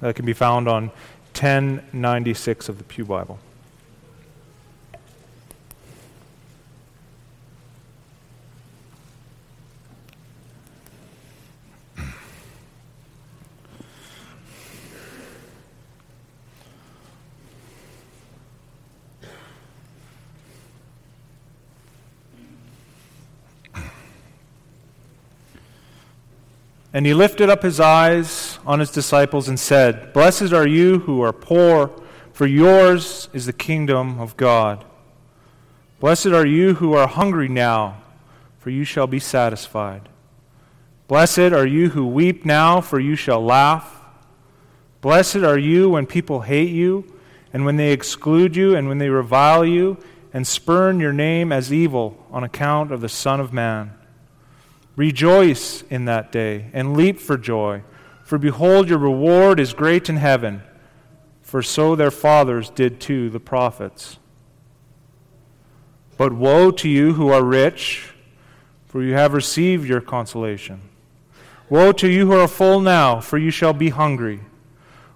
that can be found on 1096 of the Pew Bible. And he lifted up his eyes on his disciples and said, Blessed are you who are poor, for yours is the kingdom of God. Blessed are you who are hungry now, for you shall be satisfied. Blessed are you who weep now, for you shall laugh. Blessed are you when people hate you, and when they exclude you, and when they revile you, and spurn your name as evil on account of the Son of Man. Rejoice in that day and leap for joy, for behold, your reward is great in heaven, for so their fathers did to the prophets. But woe to you who are rich, for you have received your consolation. Woe to you who are full now, for you shall be hungry.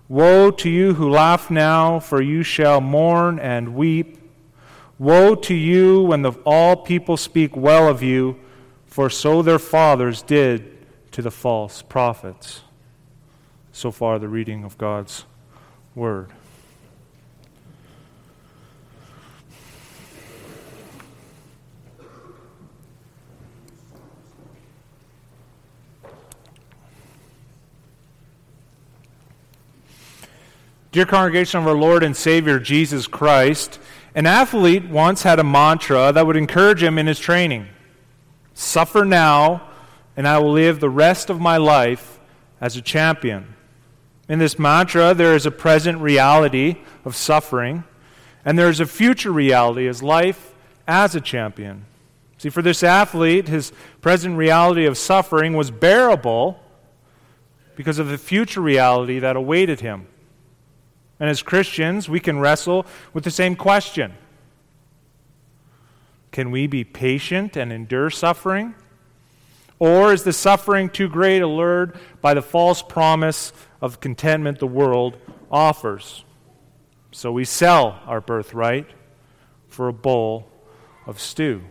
Woe to you who laugh now, for you shall mourn and weep. Woe to you when the, all people speak well of you for so their fathers did to the false prophets. So far, the reading of God's Word. Dear congregation of our Lord and Savior Jesus Christ, an athlete once had a mantra that would encourage him in his training. Suffer now, and I will live the rest of my life as a champion. In this mantra, there is a present reality of suffering, and there is a future reality as life as a champion. See, for this athlete, his present reality of suffering was bearable because of the future reality that awaited him. And as Christians, we can wrestle with the same question can we be patient and endure suffering? Or is the suffering too great, allured by the false promise of contentment the world offers? So we sell our birthright for a bowl of stew.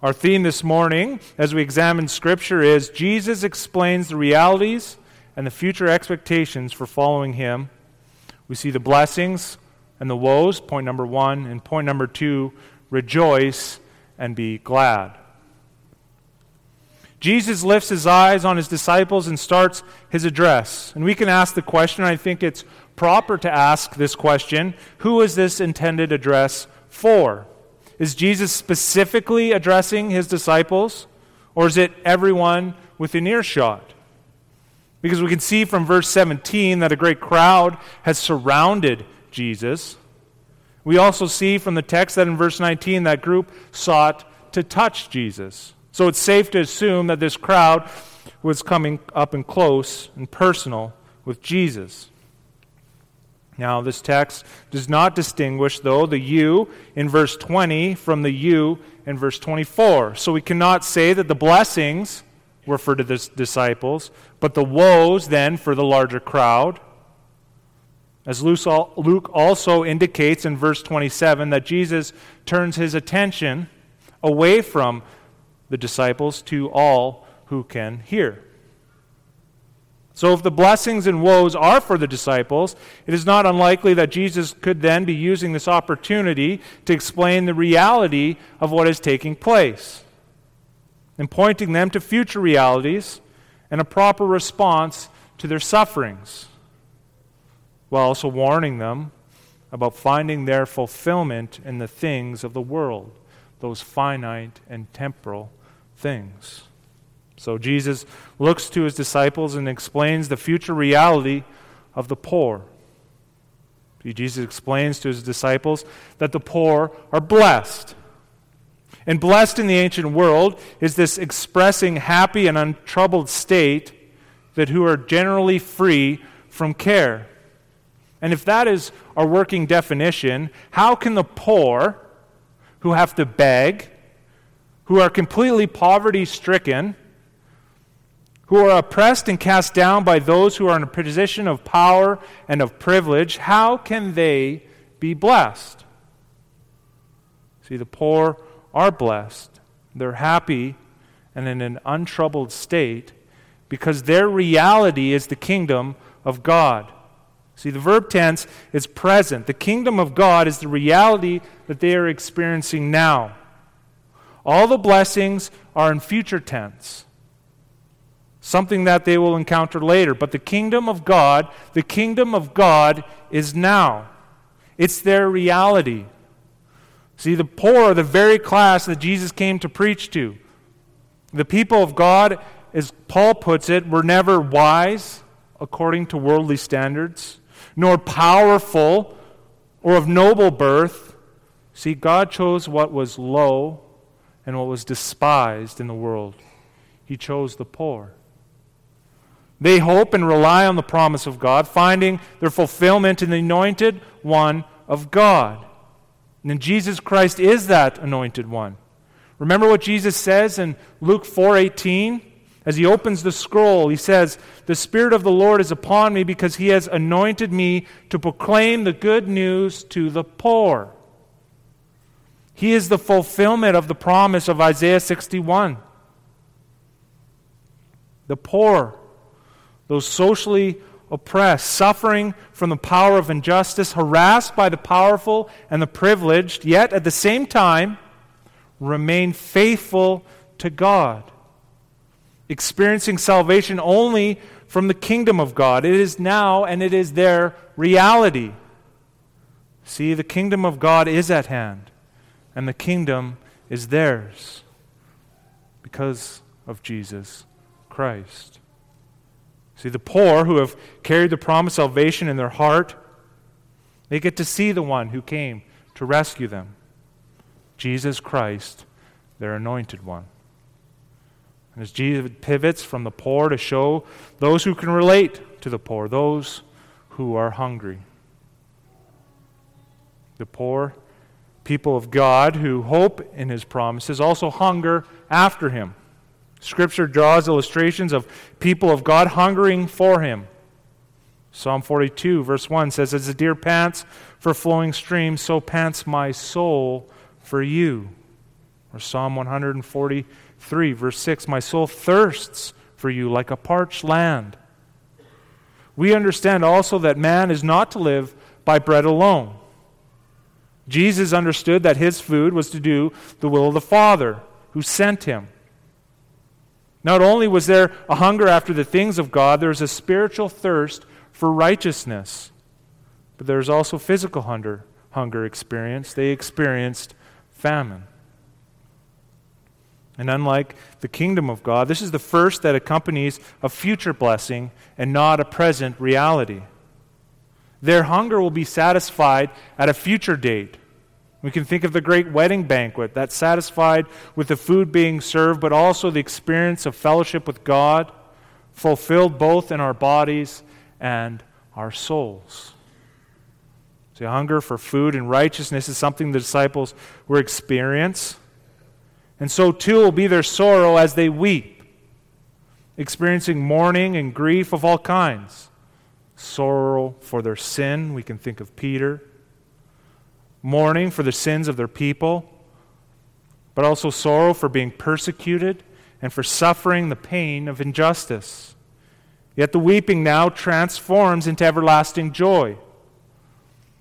Our theme this morning, as we examine Scripture, is Jesus explains the realities and the future expectations for following Him. We see the blessings and the woes, point number one, and point number two, rejoice, and be glad. Jesus lifts his eyes on his disciples and starts his address. And we can ask the question, I think it's proper to ask this question who is this intended address for? Is Jesus specifically addressing his disciples, or is it everyone within earshot? Because we can see from verse 17 that a great crowd has surrounded Jesus. We also see from the text that in verse 19 that group sought to touch Jesus. So it's safe to assume that this crowd was coming up and close and personal with Jesus. Now, this text does not distinguish, though, the you in verse 20 from the you in verse 24. So we cannot say that the blessings were for the disciples, but the woes then for the larger crowd. As Luke also indicates in verse 27 that Jesus turns his attention away from the disciples to all who can hear. So, if the blessings and woes are for the disciples, it is not unlikely that Jesus could then be using this opportunity to explain the reality of what is taking place and pointing them to future realities and a proper response to their sufferings while also warning them about finding their fulfillment in the things of the world, those finite and temporal things. So Jesus looks to his disciples and explains the future reality of the poor. Jesus explains to his disciples that the poor are blessed. And blessed in the ancient world is this expressing happy and untroubled state that who are generally free from care. And if that is our working definition, how can the poor who have to beg, who are completely poverty stricken, who are oppressed and cast down by those who are in a position of power and of privilege, how can they be blessed? See, the poor are blessed. They're happy and in an untroubled state because their reality is the kingdom of God. See, the verb tense is present. The kingdom of God is the reality that they are experiencing now. All the blessings are in future tense something that they will encounter later. But the kingdom of God, the kingdom of God is now. It's their reality. See, the poor are the very class that Jesus came to preach to. The people of God, as Paul puts it, were never wise according to worldly standards, nor powerful or of noble birth. See, God chose what was low and what was despised in the world. He chose the poor. They hope and rely on the promise of God, finding their fulfillment in the anointed one of God. And Jesus Christ is that anointed one. Remember what Jesus says in Luke 4:18 as he opens the scroll, he says, "The spirit of the Lord is upon me because he has anointed me to proclaim the good news to the poor." He is the fulfillment of the promise of Isaiah 61. The poor those socially oppressed, suffering from the power of injustice, harassed by the powerful and the privileged, yet at the same time remain faithful to God, experiencing salvation only from the kingdom of God. It is now and it is their reality. See, the kingdom of God is at hand, and the kingdom is theirs because of Jesus Christ. See, the poor who have carried the promised salvation in their heart, they get to see the one who came to rescue them Jesus Christ, their anointed one. And as Jesus pivots from the poor to show those who can relate to the poor, those who are hungry. The poor people of God who hope in his promises also hunger after him. Scripture draws illustrations of people of God hungering for Him. Psalm 42, verse 1 says, As the deer pants for flowing streams, so pants my soul for you. Or Psalm 143, verse 6, My soul thirsts for you like a parched land. We understand also that man is not to live by bread alone. Jesus understood that his food was to do the will of the Father who sent him. Not only was there a hunger after the things of God, there was a spiritual thirst for righteousness. But there was also physical hunger, hunger experienced. They experienced famine. And unlike the kingdom of God, this is the first that accompanies a future blessing and not a present reality. Their hunger will be satisfied at a future date. We can think of the great wedding banquet that's satisfied with the food being served, but also the experience of fellowship with God, fulfilled both in our bodies and our souls. See, hunger for food and righteousness is something the disciples will experience. And so too will be their sorrow as they weep, experiencing mourning and grief of all kinds. Sorrow for their sin, we can think of Peter mourning for the sins of their people, but also sorrow for being persecuted and for suffering the pain of injustice. Yet the weeping now transforms into everlasting joy,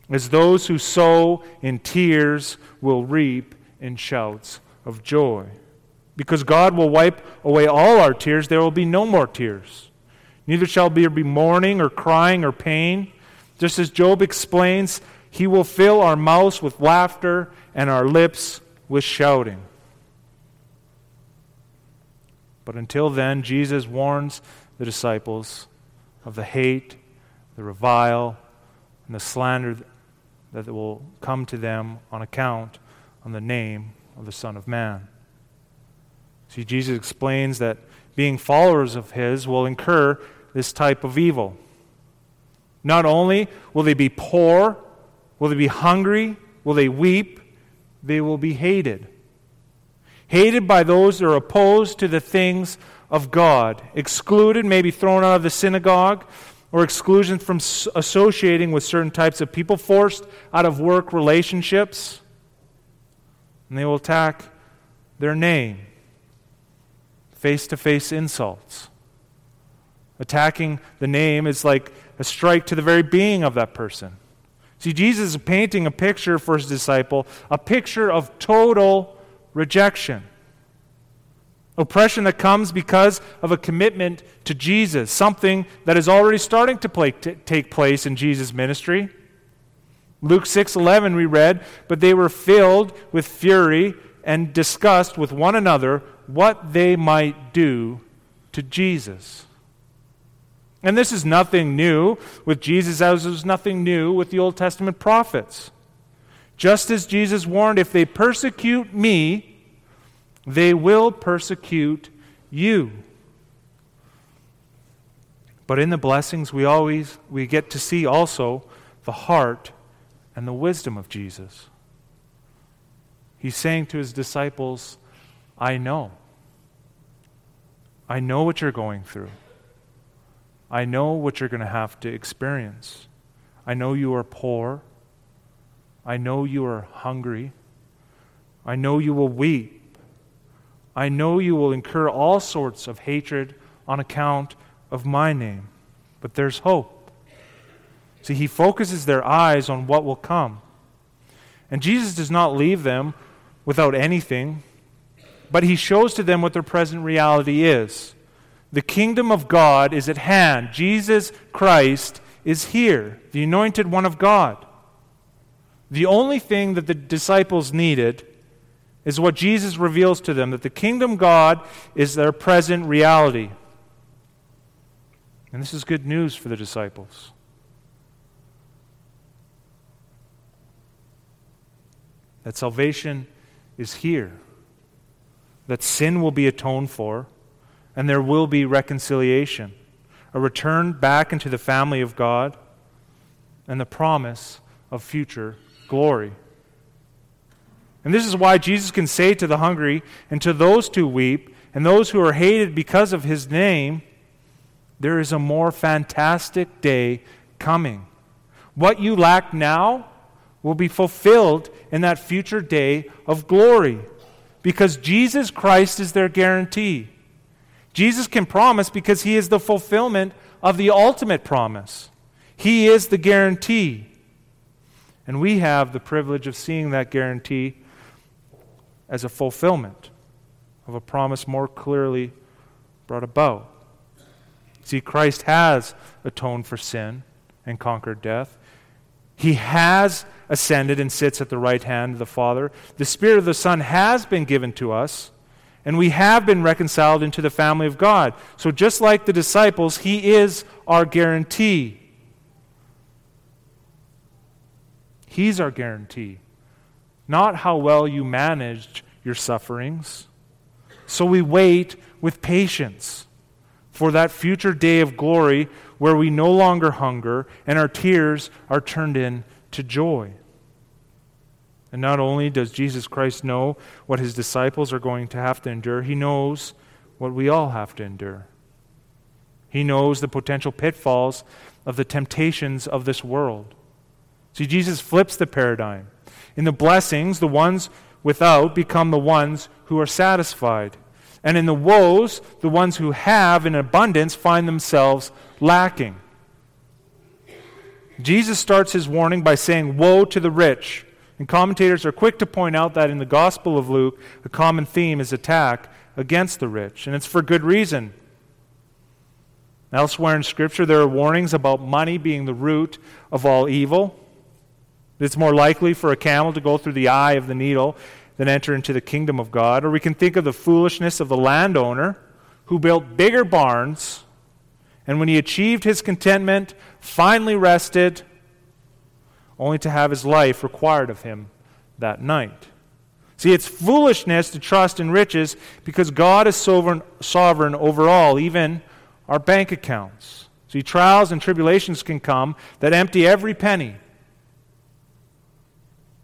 as those who sow in tears will reap in shouts of joy. Because God will wipe away all our tears, there will be no more tears. Neither shall there be mourning or crying or pain. Just as Job explains, he will fill our mouths with laughter and our lips with shouting. But until then, Jesus warns the disciples of the hate, the revile, and the slander that will come to them on account on the name of the Son of Man. See, Jesus explains that being followers of His will incur this type of evil. Not only will they be poor Will they be hungry? Will they weep? They will be hated. hated by those that are opposed to the things of God, excluded, maybe thrown out of the synagogue, or exclusion from associating with certain types of people, forced out of work relationships. And they will attack their name, face to face insults. Attacking the name is like a strike to the very being of that person. See, Jesus is painting a picture for his disciple, a picture of total rejection. Oppression that comes because of a commitment to Jesus, something that is already starting to play, t- take place in Jesus' ministry. Luke 6:11 we read, "But they were filled with fury and discussed with one another what they might do to Jesus." And this is nothing new with Jesus, as it was nothing new with the Old Testament prophets. Just as Jesus warned, if they persecute me, they will persecute you. But in the blessings, we always we get to see also the heart and the wisdom of Jesus. He's saying to his disciples, I know. I know what you're going through. I know what you're going to have to experience. I know you are poor. I know you are hungry. I know you will weep. I know you will incur all sorts of hatred on account of my name. But there's hope. See, he focuses their eyes on what will come. And Jesus does not leave them without anything, but he shows to them what their present reality is. The kingdom of God is at hand. Jesus Christ is here, the anointed one of God. The only thing that the disciples needed is what Jesus reveals to them that the kingdom of God is their present reality. And this is good news for the disciples. That salvation is here, that sin will be atoned for and there will be reconciliation, a return back into the family of God, and the promise of future glory. And this is why Jesus can say to the hungry and to those who weep and those who are hated because of his name, there is a more fantastic day coming. What you lack now will be fulfilled in that future day of glory because Jesus Christ is their guarantee. Jesus can promise because he is the fulfillment of the ultimate promise. He is the guarantee. And we have the privilege of seeing that guarantee as a fulfillment of a promise more clearly brought about. See, Christ has atoned for sin and conquered death. He has ascended and sits at the right hand of the Father. The Spirit of the Son has been given to us and we have been reconciled into the family of God. So, just like the disciples, He is our guarantee. He's our guarantee, not how well you managed your sufferings. So, we wait with patience for that future day of glory where we no longer hunger and our tears are turned into joy. And not only does Jesus Christ know what his disciples are going to have to endure, he knows what we all have to endure. He knows the potential pitfalls of the temptations of this world. See, Jesus flips the paradigm. In the blessings, the ones without become the ones who are satisfied. And in the woes, the ones who have in abundance find themselves lacking. Jesus starts his warning by saying, Woe to the rich and commentators are quick to point out that in the Gospel of Luke, the common theme is attack against the rich, and it's for good reason. Elsewhere in Scripture, there are warnings about money being the root of all evil. It's more likely for a camel to go through the eye of the needle than enter into the kingdom of God. Or we can think of the foolishness of the landowner who built bigger barns, and when he achieved his contentment, finally rested only to have his life required of him that night. See, it's foolishness to trust in riches because God is sovereign, sovereign over all, even our bank accounts. See, trials and tribulations can come that empty every penny.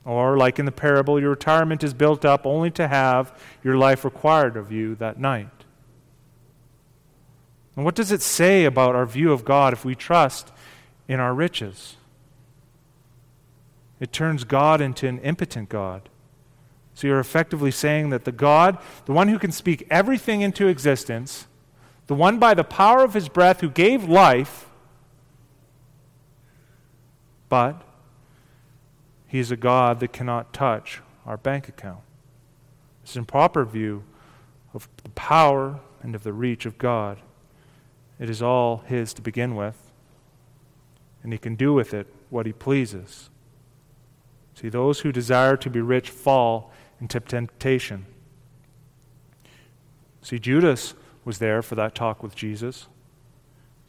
Or, like in the parable, your retirement is built up only to have your life required of you that night. And what does it say about our view of God if we trust in our riches? It turns God into an impotent God. So you're effectively saying that the God, the one who can speak everything into existence, the one by the power of his breath who gave life, but he is a God that cannot touch our bank account. It's an improper view of the power and of the reach of God. It is all his to begin with, and he can do with it what he pleases. See, those who desire to be rich fall into temptation. See, Judas was there for that talk with Jesus.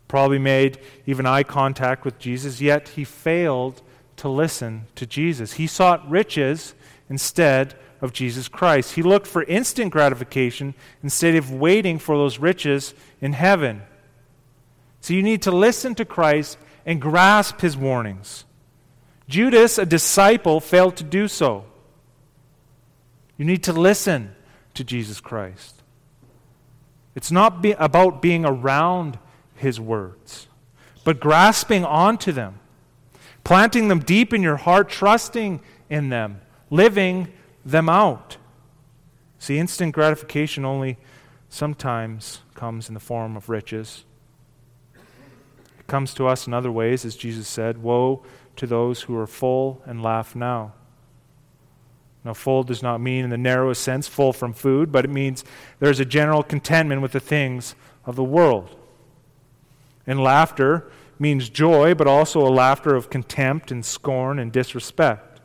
Probably made even eye contact with Jesus, yet he failed to listen to Jesus. He sought riches instead of Jesus Christ. He looked for instant gratification instead of waiting for those riches in heaven. So you need to listen to Christ and grasp his warnings. Judas, a disciple, failed to do so. You need to listen to Jesus Christ. It's not be about being around his words, but grasping onto them, planting them deep in your heart, trusting in them, living them out. See, instant gratification only sometimes comes in the form of riches. It comes to us in other ways, as Jesus said Woe to those who are full and laugh now. Now, full does not mean in the narrowest sense full from food, but it means there's a general contentment with the things of the world. And laughter means joy, but also a laughter of contempt and scorn and disrespect.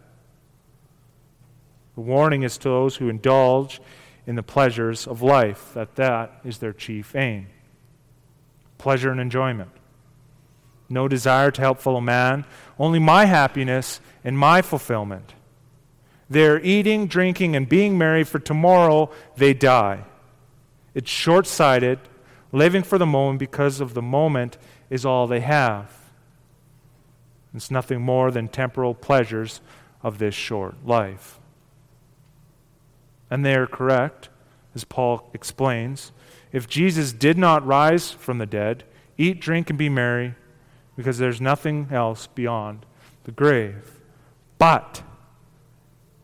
The warning is to those who indulge in the pleasures of life, that that is their chief aim pleasure and enjoyment. No desire to help fellow man, only my happiness and my fulfillment. They're eating, drinking, and being merry, for tomorrow they die. It's short sighted, living for the moment because of the moment is all they have. It's nothing more than temporal pleasures of this short life. And they are correct, as Paul explains. If Jesus did not rise from the dead, eat, drink, and be merry, because there's nothing else beyond the grave. But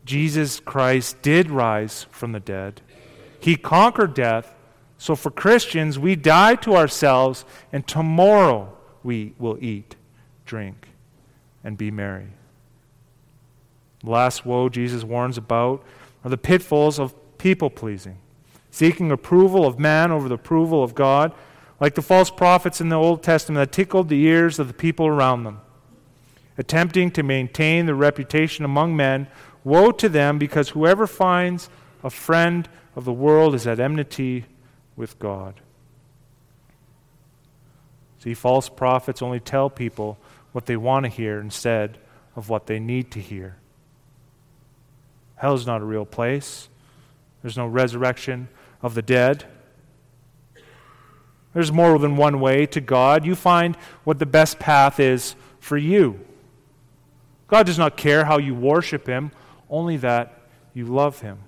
Jesus Christ did rise from the dead. He conquered death. So for Christians, we die to ourselves, and tomorrow we will eat, drink, and be merry. The last woe Jesus warns about are the pitfalls of people pleasing, seeking approval of man over the approval of God, like the false prophets in the Old Testament that tickled the ears of the people around them, attempting to maintain their reputation among men Woe to them, because whoever finds a friend of the world is at enmity with God. See, false prophets only tell people what they want to hear instead of what they need to hear. Hell is not a real place. There's no resurrection of the dead. There's more than one way to God. You find what the best path is for you. God does not care how you worship Him only that you love him.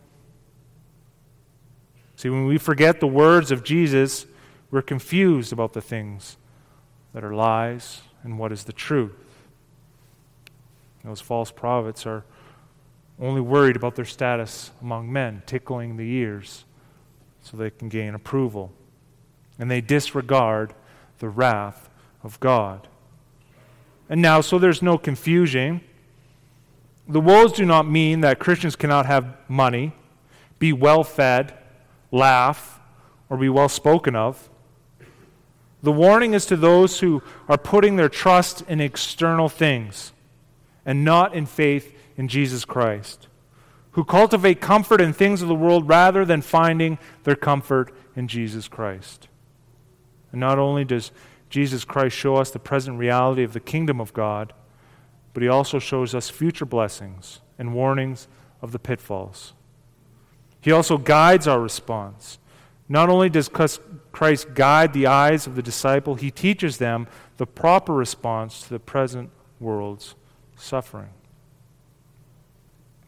See, when we forget the words of Jesus, we're confused about the things that are lies and what is the truth. Those false prophets are only worried about their status among men, tickling the ears so they can gain approval. And they disregard the wrath of God. And now, so there's no confusion the woes do not mean that Christians cannot have money, be well fed, laugh, or be well spoken of. The warning is to those who are putting their trust in external things and not in faith in Jesus Christ, who cultivate comfort in things of the world rather than finding their comfort in Jesus Christ. And not only does Jesus Christ show us the present reality of the kingdom of God, but he also shows us future blessings and warnings of the pitfalls. He also guides our response. Not only does Christ guide the eyes of the disciple, he teaches them the proper response to the present world's suffering.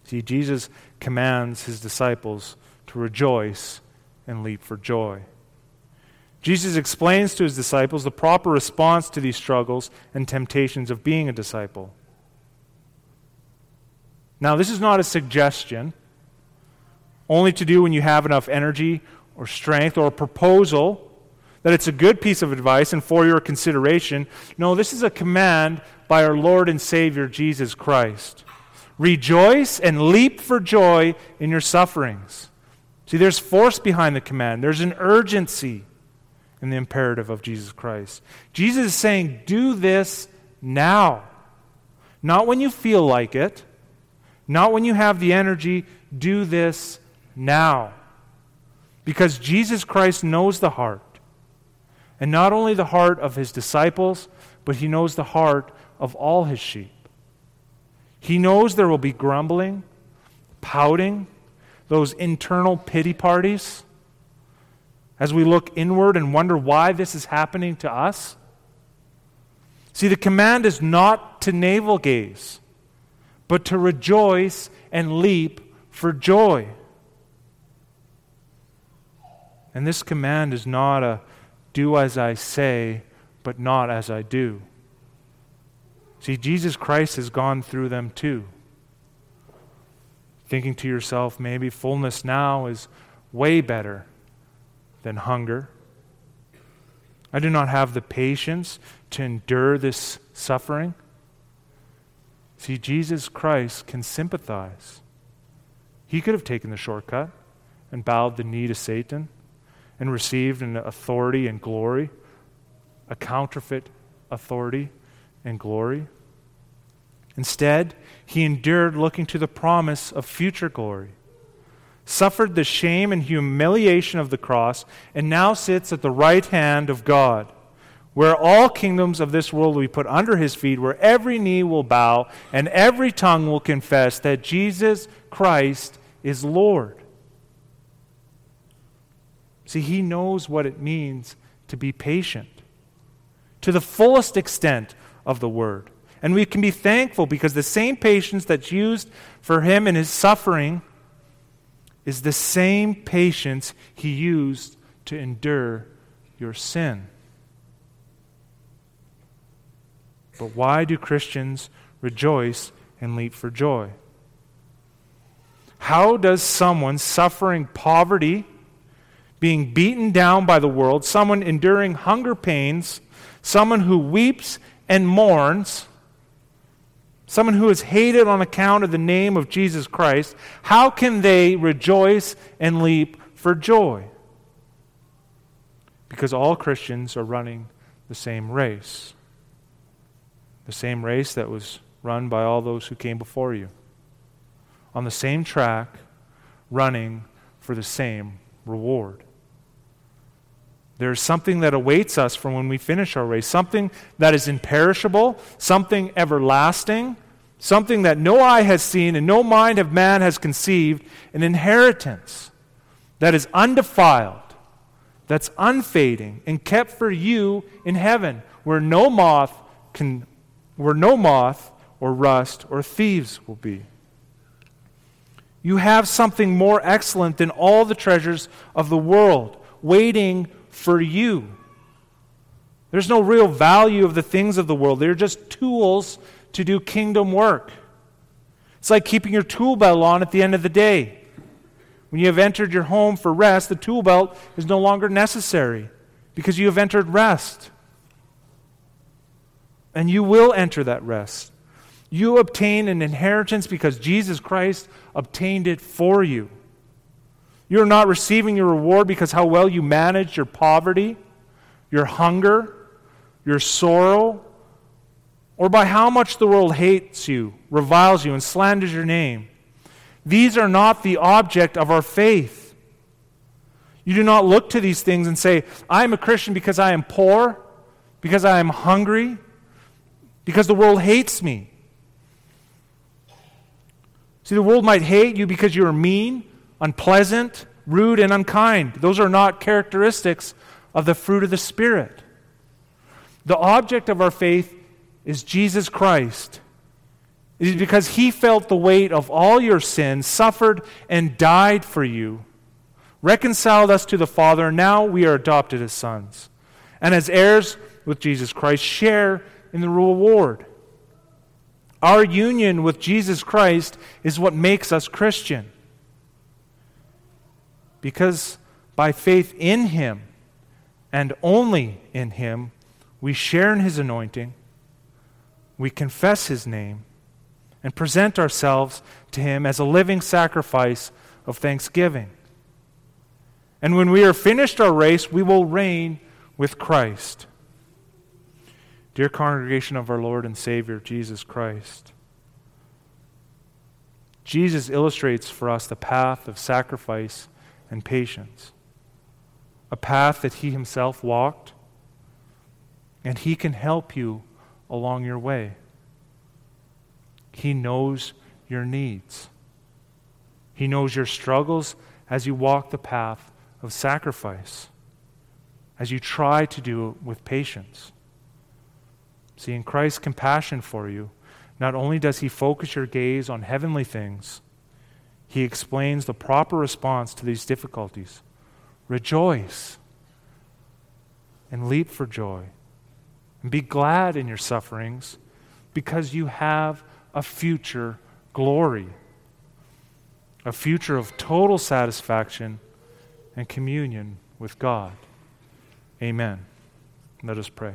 See, Jesus commands his disciples to rejoice and leap for joy. Jesus explains to his disciples the proper response to these struggles and temptations of being a disciple. Now, this is not a suggestion, only to do when you have enough energy or strength, or a proposal that it's a good piece of advice and for your consideration. No, this is a command by our Lord and Savior Jesus Christ. Rejoice and leap for joy in your sufferings. See, there's force behind the command, there's an urgency in the imperative of Jesus Christ. Jesus is saying, Do this now. Not when you feel like it, not when you have the energy. Do this now. Because Jesus Christ knows the heart. And not only the heart of his disciples, but he knows the heart of all his sheep. He knows there will be grumbling, pouting, those internal pity parties as we look inward and wonder why this is happening to us. See, the command is not to navel gaze, but to rejoice and leap for joy. And this command is not a do as I say, but not as I do. See, Jesus Christ has gone through them too. Thinking to yourself, maybe fullness now is way better than hunger. I do not have the patience to endure this suffering. See, Jesus Christ can sympathize. He could have taken the shortcut and bowed the knee to Satan and received an authority and glory, a counterfeit authority and glory. Instead, he endured looking to the promise of future glory, suffered the shame and humiliation of the cross, and now sits at the right hand of God, where all kingdoms of this world will be put under his feet, where every knee will bow and every tongue will confess that Jesus Christ is Lord. See, he knows what it means to be patient to the fullest extent of the word. And we can be thankful because the same patience that's used for him in his suffering is the same patience he used to endure your sin. But why do Christians rejoice and leap for joy? How does someone suffering poverty, being beaten down by the world, someone enduring hunger pains, someone who weeps and mourns, someone who is hated on account of the name of Jesus Christ, how can they rejoice and leap for joy? Because all Christians are running the same race. The same race that was run by all those who came before you. On the same track, running for the same reward. There's something that awaits us from when we finish our race, something that is imperishable, something everlasting, something that no eye has seen and no mind of man has conceived, an inheritance that is undefiled, that's unfading, and kept for you in heaven, where no moth can where no moth or rust or thieves will be. You have something more excellent than all the treasures of the world waiting for you. There's no real value of the things of the world, they're just tools to do kingdom work. It's like keeping your tool belt on at the end of the day. When you have entered your home for rest, the tool belt is no longer necessary because you have entered rest. And you will enter that rest. You obtain an inheritance because Jesus Christ obtained it for you. You're not receiving your reward because how well you managed your poverty, your hunger, your sorrow, or by how much the world hates you, reviles you, and slanders your name. These are not the object of our faith. You do not look to these things and say, I am a Christian because I am poor, because I am hungry, because the world hates me. See, the world might hate you because you are mean, unpleasant, rude, and unkind. Those are not characteristics of the fruit of the Spirit. The object of our faith is Jesus Christ It is because he felt the weight of all your sins, suffered, and died for you, reconciled us to the Father, now we are adopted as sons. And as heirs with Jesus Christ, share in the reward. Our union with Jesus Christ is what makes us Christian. Because by faith in Him and only in Him, we share in His anointing, we confess His name, and present ourselves to Him as a living sacrifice of thanksgiving. And when we are finished our race, we will reign with Christ. Dear congregation of our Lord and Savior, Jesus Christ, Jesus illustrates for us the path of sacrifice and patience, a path that He Himself walked, and He can help you along your way. He knows your needs. He knows your struggles as you walk the path of sacrifice, as you try to do it with patience. See, in Christ's compassion for you, not only does he focus your gaze on heavenly things, he explains the proper response to these difficulties. Rejoice and leap for joy. And be glad in your sufferings because you have a future glory, a future of total satisfaction and communion with God. Amen. Let us pray.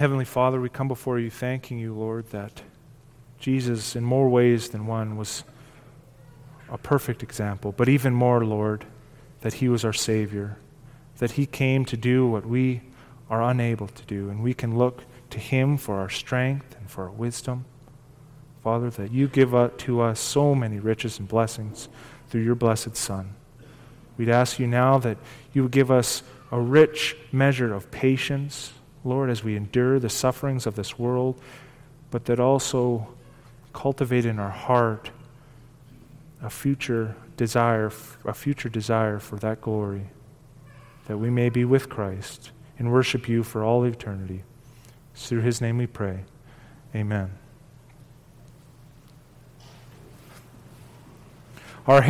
Heavenly Father, we come before you thanking you, Lord, that Jesus, in more ways than one, was a perfect example, but even more, Lord, that he was our Savior, that he came to do what we are unable to do, and we can look to Him for our strength and for our wisdom. Father, that you give to us so many riches and blessings through your blessed Son. We'd ask you now that you would give us a rich measure of patience, Lord, as we endure the sufferings of this world, but that also cultivate in our heart a future desire, a future desire for that glory, that we may be with Christ and worship you for all eternity. It's through his name we pray. Amen. Our hymn